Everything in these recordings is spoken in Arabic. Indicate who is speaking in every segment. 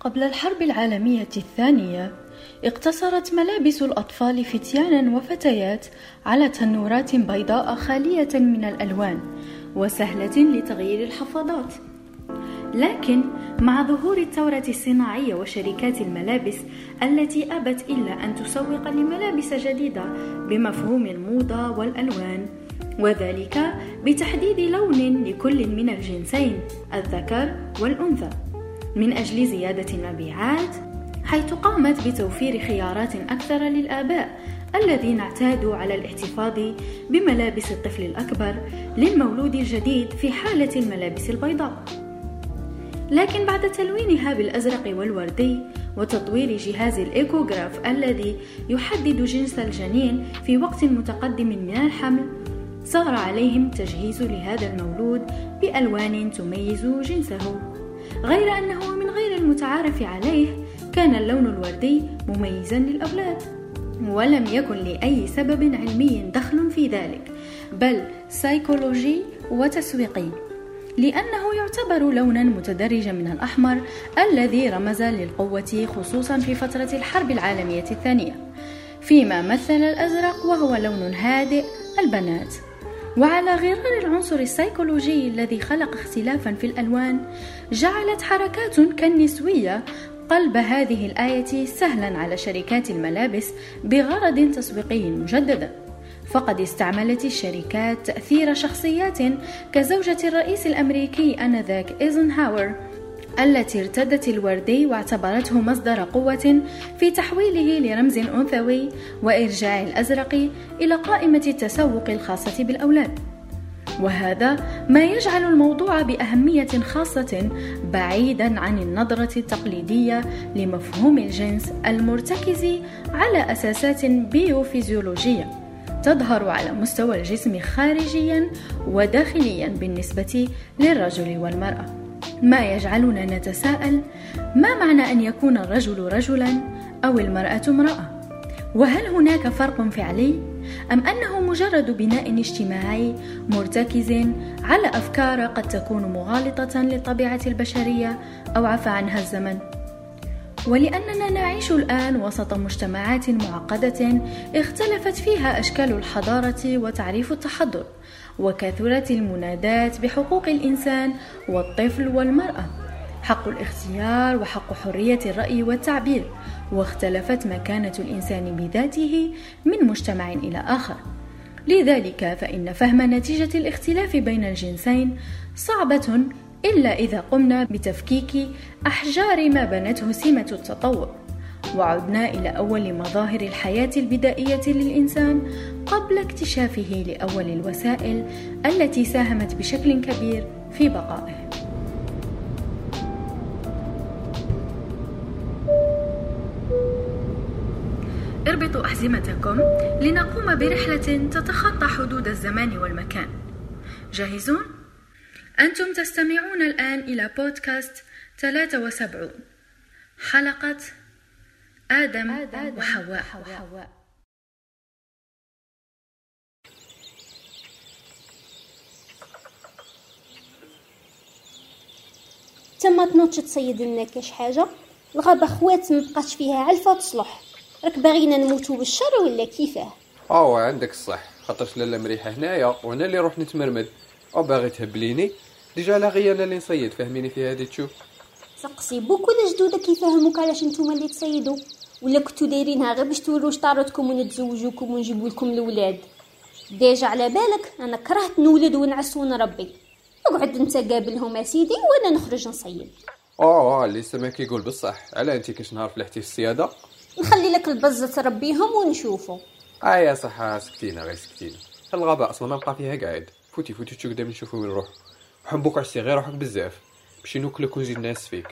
Speaker 1: قبل الحرب العالمية الثانية اقتصرت ملابس الأطفال فتيانا وفتيات على تنورات بيضاء خالية من الألوان وسهلة لتغيير الحفاضات. لكن مع ظهور الثورة الصناعية وشركات الملابس التي أبت إلا أن تسوق لملابس جديدة بمفهوم الموضة والألوان وذلك بتحديد لون لكل من الجنسين الذكر والأنثى. من أجل زيادة المبيعات حيث قامت بتوفير خيارات أكثر للآباء الذين اعتادوا على الاحتفاظ بملابس الطفل الأكبر للمولود الجديد في حالة الملابس البيضاء. لكن بعد تلوينها بالأزرق والوردي وتطوير جهاز الإيكوغراف الذي يحدد جنس الجنين في وقت متقدم من الحمل صار عليهم تجهيز لهذا المولود بألوان تميز جنسه غير أنه من غير المتعارف عليه كان اللون الوردي مميزا للأولاد ولم يكن لأي سبب علمي دخل في ذلك بل سيكولوجي وتسويقي لأنه يعتبر لونا متدرجا من الأحمر الذي رمز للقوة خصوصا في فترة الحرب العالمية الثانية فيما مثل الأزرق وهو لون هادئ البنات. وعلى غرار العنصر السيكولوجي الذي خلق اختلافا في الألوان جعلت حركات كالنسوية قلب هذه الآية سهلا على شركات الملابس بغرض تسويقي مجددا. فقد استعملت الشركات تأثير شخصيات كزوجة الرئيس الأمريكي آنذاك إيزنهاور التي ارتدت الوردي واعتبرته مصدر قوة في تحويله لرمز أنثوي وإرجاع الأزرق إلى قائمة التسوق الخاصة بالأولاد. وهذا ما يجعل الموضوع بأهمية خاصة بعيدا عن النظرة التقليدية لمفهوم الجنس المرتكز على أساسات بيوفيزيولوجية تظهر على مستوى الجسم خارجيا وداخليا بالنسبة للرجل والمرأة ما يجعلنا نتساءل ما معنى أن يكون الرجل رجلا أو المرأة امرأة؟ وهل هناك فرق فعلي أم أنه مجرد بناء اجتماعي مرتكز على أفكار قد تكون مغالطة للطبيعة البشرية أو عفى عنها الزمن؟ ولأننا نعيش الآن وسط مجتمعات معقدة اختلفت فيها أشكال الحضارة وتعريف التحضر. وكثرت المنادات بحقوق الإنسان والطفل والمرأة. حق الاختيار وحق حرية الرأي والتعبير واختلفت مكانة الإنسان بذاته من مجتمع إلى آخر. لذلك فإن فهم نتيجة الاختلاف بين الجنسين صعبة إلا إذا قمنا بتفكيك أحجار ما بنته سمة التطور وعدنا إلى أول مظاهر الحياة البدائية للإنسان قبل اكتشافه لأول الوسائل التي ساهمت بشكل كبير في بقائه. اربطوا أحزمتكم لنقوم برحلة تتخطى حدود الزمان والمكان. جاهزون؟ أنتم تستمعون الآن إلى بودكاست 73 حلقة آدم, آدم وحواء, وحواء.
Speaker 2: تما تنوضش تصيد لنا كاش حاجة؟ الغابة خوات مبقاتش فيها علفة تصلح. راك باغينا نموتو بالشر ولا كيفاه؟
Speaker 3: آه عندك الصح. خاطرش لاله مريحة هنايا وأنا اللي روح نتمرمد أو باغي تهبليني؟ ديجا لا غير أنا اللي نصيد. فهميني في هذه تشوف.
Speaker 2: سقسي بوك وجدودك يفهموك علاش نتوما اللي تصيدوا؟ ولا كنتو دايرينها غير باش تولوا شطارتكم ونتزوجوكم ونجيبوا لكم الاولاد déjà على بالك أنا كرهت نولد ونعس ونربي اقعد أنت قابلهم يا سيدي وأنا نخرج نصيد
Speaker 3: آه آه اللي سماك يقول بصح. على انت كاش نهار فلحتي في الصيادة؟
Speaker 2: نخلي لك البزة تربيهم ونشوفوا
Speaker 3: آه يا صح سكتينا غير سكتينا الغابة أصلا ما بقى فيها قاعد. فوتي فوتي تشوف قدام نشوفوا وين نروح. حبوك عشتي غير روحك بزاف. باش نوكلك ونزيد ناس فيك.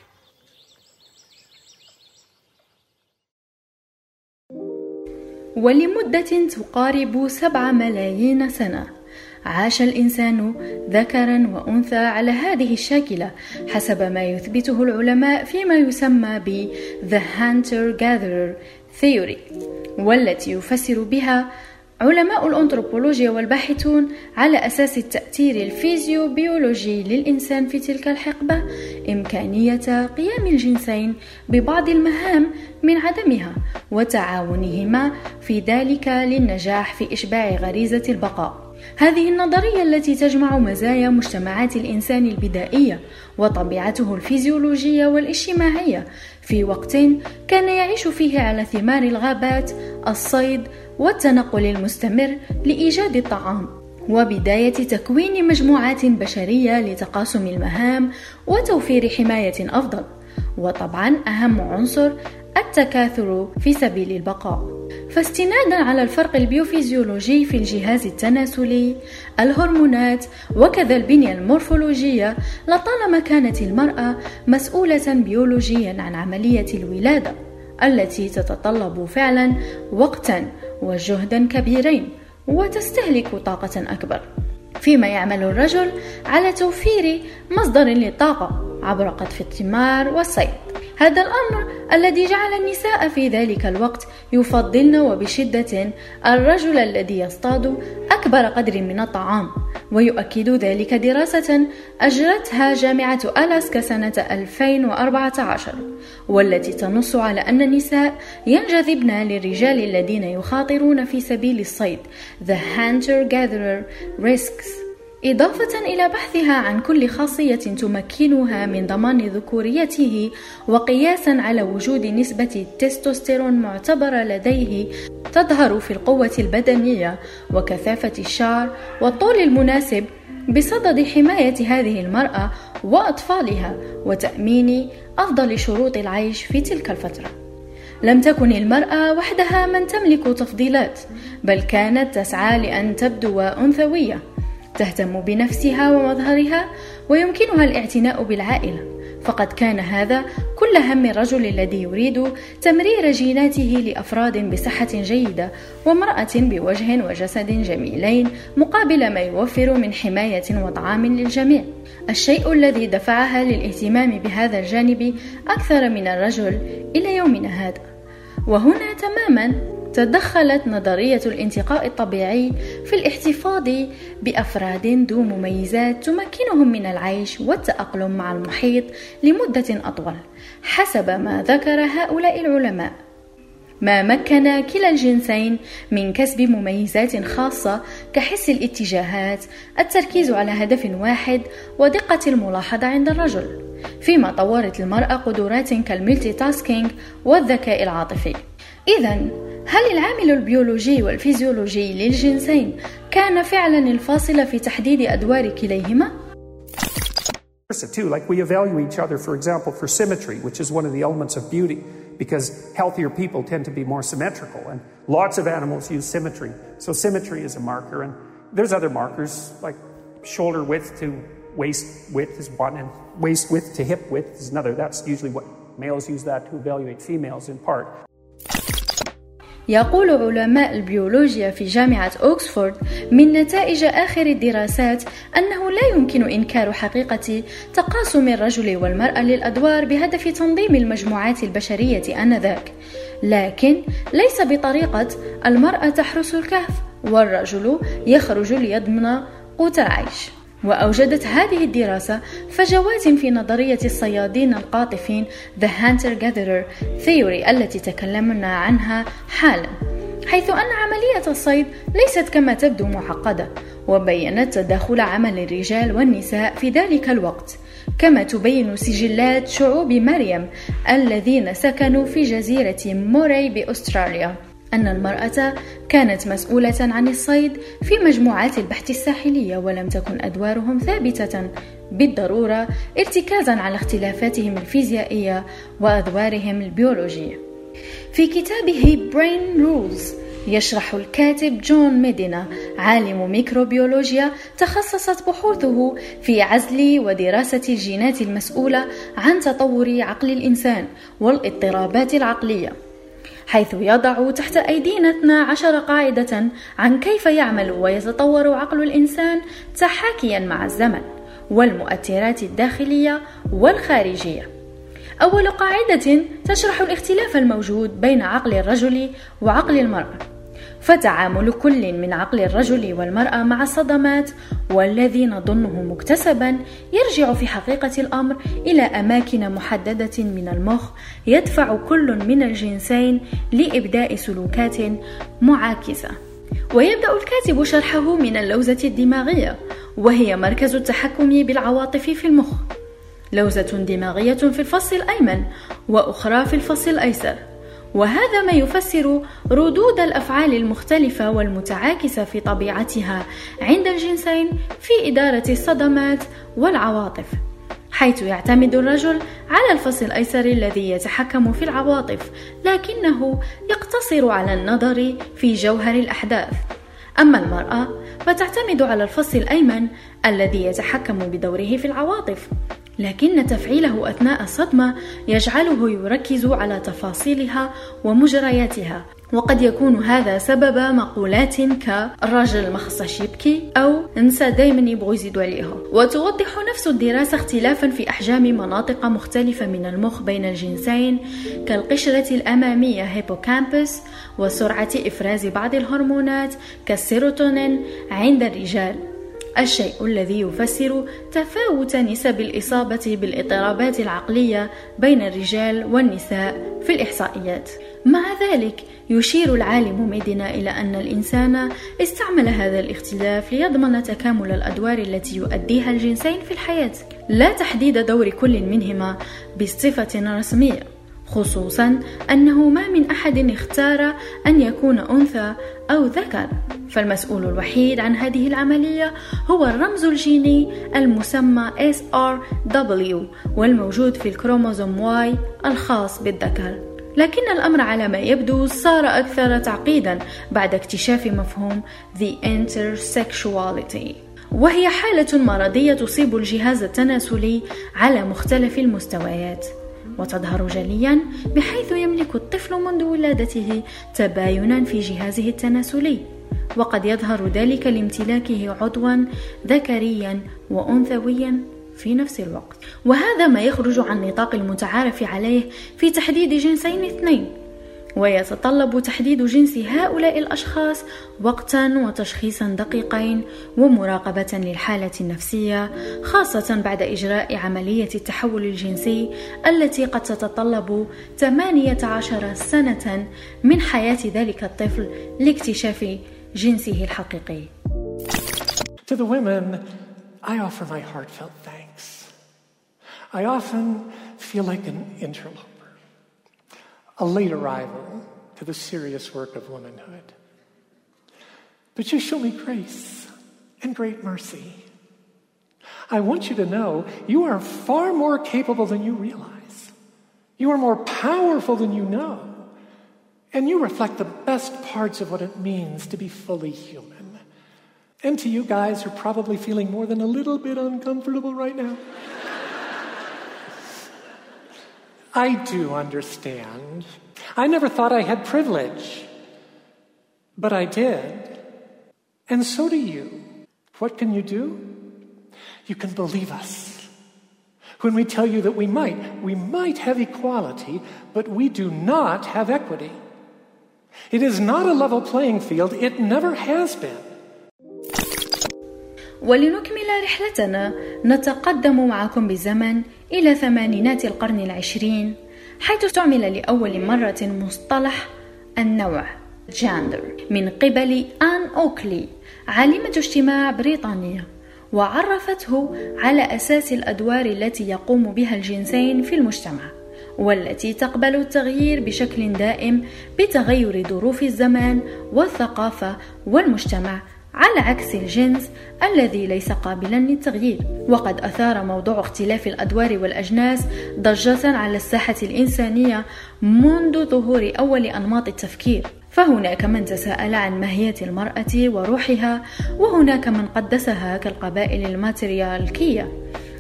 Speaker 1: ولمدة تقارب سبع ملايين سنة. عاش الإنسان ذكرا وأنثى على هذه الشاكلة حسب ما يثبته العلماء فيما يسمى ب The Hunter Gatherer Theory والتي يفسر بها علماء الأنثروبولوجيا والباحثون على أساس التأثير الفيزيوبيولوجي للإنسان في تلك الحقبة إمكانية قيام الجنسين ببعض المهام من عدمها وتعاونهما في ذلك للنجاح في إشباع غريزة البقاء. هذه النظرية التي تجمع مزايا مجتمعات الإنسان البدائية وطبيعته الفيزيولوجية والاجتماعية. في وقت كان يعيش فيه على ثمار الغابات، الصيد، والتنقل المستمر لإيجاد الطعام. وبداية تكوين مجموعات بشرية لتقاسم المهام وتوفير حماية أفضل. وطبعا أهم عنصر التكاثر في سبيل البقاء. فاستنادا على الفرق البيوفيزيولوجي في الجهاز التناسلي الهرمونات وكذا البنية المورفولوجية لطالما كانت المرأة مسؤولة بيولوجيا عن عملية الولادة التي تتطلب فعلا وقتا وجهدا كبيرين وتستهلك طاقة أكبر. فيما يعمل الرجل على توفير مصدر للطاقة عبر قطف الثمار والصيد. هذا الأمر الذي جعل النساء في ذلك الوقت يفضلن وبشدة الرجل الذي يصطاد أكبر قدر من الطعام ويؤكد ذلك دراسة أجرتها جامعة ألاسكا سنة 2014 والتي تنص على أن النساء ينجذبن للرجال الذين يخاطرون في سبيل الصيد The Hunter Gatherer Risks. إضافة إلى بحثها عن كل خاصية تمكنها من ضمان ذكوريته وقياسا على وجود نسبة التستوستيرون معتبرة لديه تظهر في القوة البدنية وكثافة الشعر والطول المناسب بصدد حماية هذه المرأة وأطفالها وتأمين أفضل شروط العيش في تلك الفترة. لم تكن المرأة وحدها من تملك تفضيلات، بل كانت تسعى لأن تبدو أنثوية. تهتم بنفسها ومظهرها ويمكنها الاعتناء بالعائلة. فقد كان هذا كل هم الرجل الذي يريد تمرير جيناته لأفراد بصحة جيدة وامرأة بوجه وجسد جميلين مقابل ما يوفر من حماية وطعام للجميع. الشيء الذي دفعها للاهتمام بهذا الجانب أكثر من الرجل إلى يومنا هذا. وهنا تماما تدخلت نظرية الانتقاء الطبيعي في الاحتفاظ بأفراد ذو مميزات تمكنهم من العيش والتأقلم مع المحيط لمدة أطول حسب ما ذكر هؤلاء العلماء ما مكن كلا الجنسين من كسب مميزات خاصة كحس الاتجاهات، التركيز على هدف واحد، ودقة الملاحظة عند الرجل، فيما طورت المرأة قدرات كال multitasking والذكاء العاطفي. إذا هل العامل البيولوجي والفيزيولوجي للجنسين كان فعلا الفاصل في تحديد أدوار كليهما؟
Speaker 4: too. Like we evaluate each other, for example, for symmetry, which is one of the elements of beauty, because healthier people tend to be more symmetrical, and lots of animals use symmetry. So symmetry is a marker, and there's other markers like shoulder width to waist width is one, and waist width to hip width is another. That's usually what males use that to evaluate females in part.
Speaker 1: يقول علماء البيولوجيا في جامعة أوكسفورد من نتائج آخر الدراسات أنه لا يمكن إنكار حقيقة تقاسم الرجل والمرأة للأدوار بهدف تنظيم المجموعات البشرية آنذاك، لكن ليس بطريقة المرأة تحرس الكهف والرجل يخرج ليضمن قوت العيش. وأوجدت هذه الدراسة فجوات في نظرية الصيادين القاطفين The Hunter Gatherer Theory التي تكلمنا عنها حالا حيث أن عملية الصيد ليست كما تبدو معقدة وبينت تداخل عمل الرجال والنساء في ذلك الوقت كما تبين سجلات شعوب مريم الذين سكنوا في جزيرة موري بأستراليا. أن المرأة كانت مسؤولة عن الصيد في مجموعات البحث الساحلية ولم تكن أدوارهم ثابتة بالضرورة ارتكازا على اختلافاتهم الفيزيائية وأدوارهم البيولوجية. في كتابه Brain Rules يشرح الكاتب جون ميدينا عالم ميكروبيولوجيا تخصصت بحوثه في عزل ودراسة الجينات المسؤولة عن تطور عقل الإنسان والاضطرابات العقلية حيث يضع تحت أيدينا 12 قاعدة عن كيف يعمل ويتطور عقل الإنسان تحاكيا مع الزمن والمؤثرات الداخلية والخارجية. أول قاعدة تشرح الاختلاف الموجود بين عقل الرجل وعقل المرأة. فتعامل كل من عقل الرجل والمرأة مع الصدمات والذي نظنه مكتسبا يرجع في حقيقة الأمر إلى أماكن محددة من المخ يدفع كل من الجنسين لإبداء سلوكات معاكسة. ويبدأ الكاتب شرحه من اللوزة الدماغية وهي مركز التحكم بالعواطف في المخ. لوزة دماغية في الفص الأيمن وأخرى في الفص الأيسر. وهذا ما يفسر ردود الأفعال المختلفة والمتعاكسة في طبيعتها عند الجنسين في إدارة الصدمات والعواطف حيث يعتمد الرجل على الفص الأيسر الذي يتحكم في العواطف لكنه يقتصر على النظر في جوهر الأحداث. أما المرأة فتعتمد على الفص الأيمن الذي يتحكم بدوره في العواطف لكن تفعيله أثناء الصدمه يجعله يركز على تفاصيلها ومجرياتها. وقد يكون هذا سبب مقولات كالراجل ما خصهش يبكي أو انسى دايما يبغوا يزيدوا عليها وتوضح نفس الدراسة اختلافا في أحجام مناطق مختلفة من المخ بين الجنسين كالقشرة الأمامية hippocampus وسرعة إفراز بعض الهرمونات كالسيروتونين عند الرجال. الشيء الذي يفسر تفاوت نسب الإصابة بالإضطرابات العقلية بين الرجال والنساء في الإحصائيات. مع ذلك يشير العالم ميدنا إلى أن الإنسان استعمل هذا الاختلاف ليضمن تكامل الأدوار التي يؤديها الجنسين في الحياة، لا تحديد دور كل منهما بصفة رسمية. خصوصا أنه ما من أحد اختار أن يكون أنثى أو ذكر فالمسؤول الوحيد عن هذه العملية هو الرمز الجيني المسمى SRW والموجود في الكروموزوم Y الخاص بالذكر لكن الأمر على ما يبدو صار أكثر تعقيدا بعد اكتشاف مفهوم The Intersexuality. وهي حالة مرضية تصيب الجهاز التناسلي على مختلف المستويات. وتظهر جليا بحيث يملك الطفل منذ ولادته تباينا في جهازه التناسلي. وقد يظهر ذلك لامتلاكه عضوا ذكريا وانثويا في نفس الوقت. وهذا ما يخرج عن نطاق المتعارف عليه في تحديد جنسين اثنين ويتطلب تحديد جنس هؤلاء الأشخاص وقتا وتشخيصا دقيقين ومراقبة للحالة النفسية خاصة بعد إجراء عملية التحول الجنسي التي قد تتطلب 18 سنة من حياة ذلك الطفل لاكتشاف جنسه الحقيقي
Speaker 5: To the women, I offer my heartfelt thanks. I often feel like an interloper. a late arrival to the serious work of womanhood. But you show me grace and great mercy. I want you to know you are far more capable than you realize. You are more powerful than you know. And you reflect the best parts of what it means to be fully human. And to you guys who are probably feeling more than a little bit uncomfortable right now. I do understand. I never thought I had privilege, but I did. And so do you. What can you do? You can believe us. When we tell you that we might, we might have equality, but we do not have equity. It is not a level playing field, it never has been.
Speaker 1: ولنكمل رحلتنا. نتقدم معكم بالزمن إلى ثمانينات القرن العشرين حيث استعمل لأول مرة مصطلح النوع gender من قبل آن أوكلي عالمة اجتماع بريطانية وعرفته على أساس الأدوار التي يقوم بها الجنسين في المجتمع. والتي تقبل التغيير بشكل دائم بتغير ظروف الزمان والثقافة والمجتمع على عكس الجنس الذي ليس قابلا للتغيير. وقد أثار موضوع اختلاف الأدوار والأجناس ضجة على الساحة الإنسانية منذ ظهور أول أنماط التفكير. فهناك من تساءل عن ماهية المرأة وروحها وهناك من قدسها كالقبائل الماتريالكية.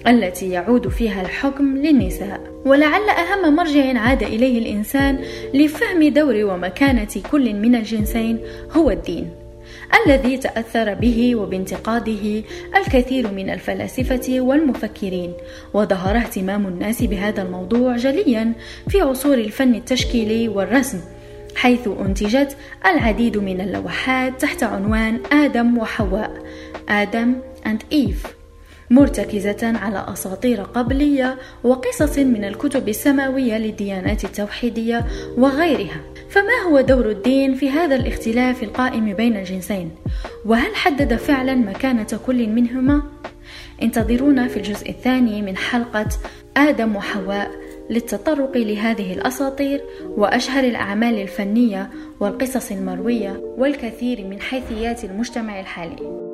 Speaker 1: التي يعود فيها الحكم للنساء. ولعل أهم مرجع عاد إليه الإنسان لفهم دور ومكانة كل من الجنسين هو الدين الذي تأثر به وبانتقاده الكثير من الفلاسفة والمفكرين. وظهر اهتمام الناس بهذا الموضوع جليا في عصور الفن التشكيلي والرسم حيث أنتجت العديد من اللوحات تحت عنوان آدم وحواء آدم and Eve. مرتكزة على أساطير قبلية وقصص من الكتب السماوية للديانات التوحيدية وغيرها. فما هو دور الدين في هذا الاختلاف القائم بين الجنسين؟ وهل حدد فعلا مكانة كل منهما؟ انتظرونا في الجزء الثاني من حلقة آدم وحواء للتطرق لهذه الأساطير وأشهر الأعمال الفنية والقصص المروية والكثير من حيثيات المجتمع الحالي.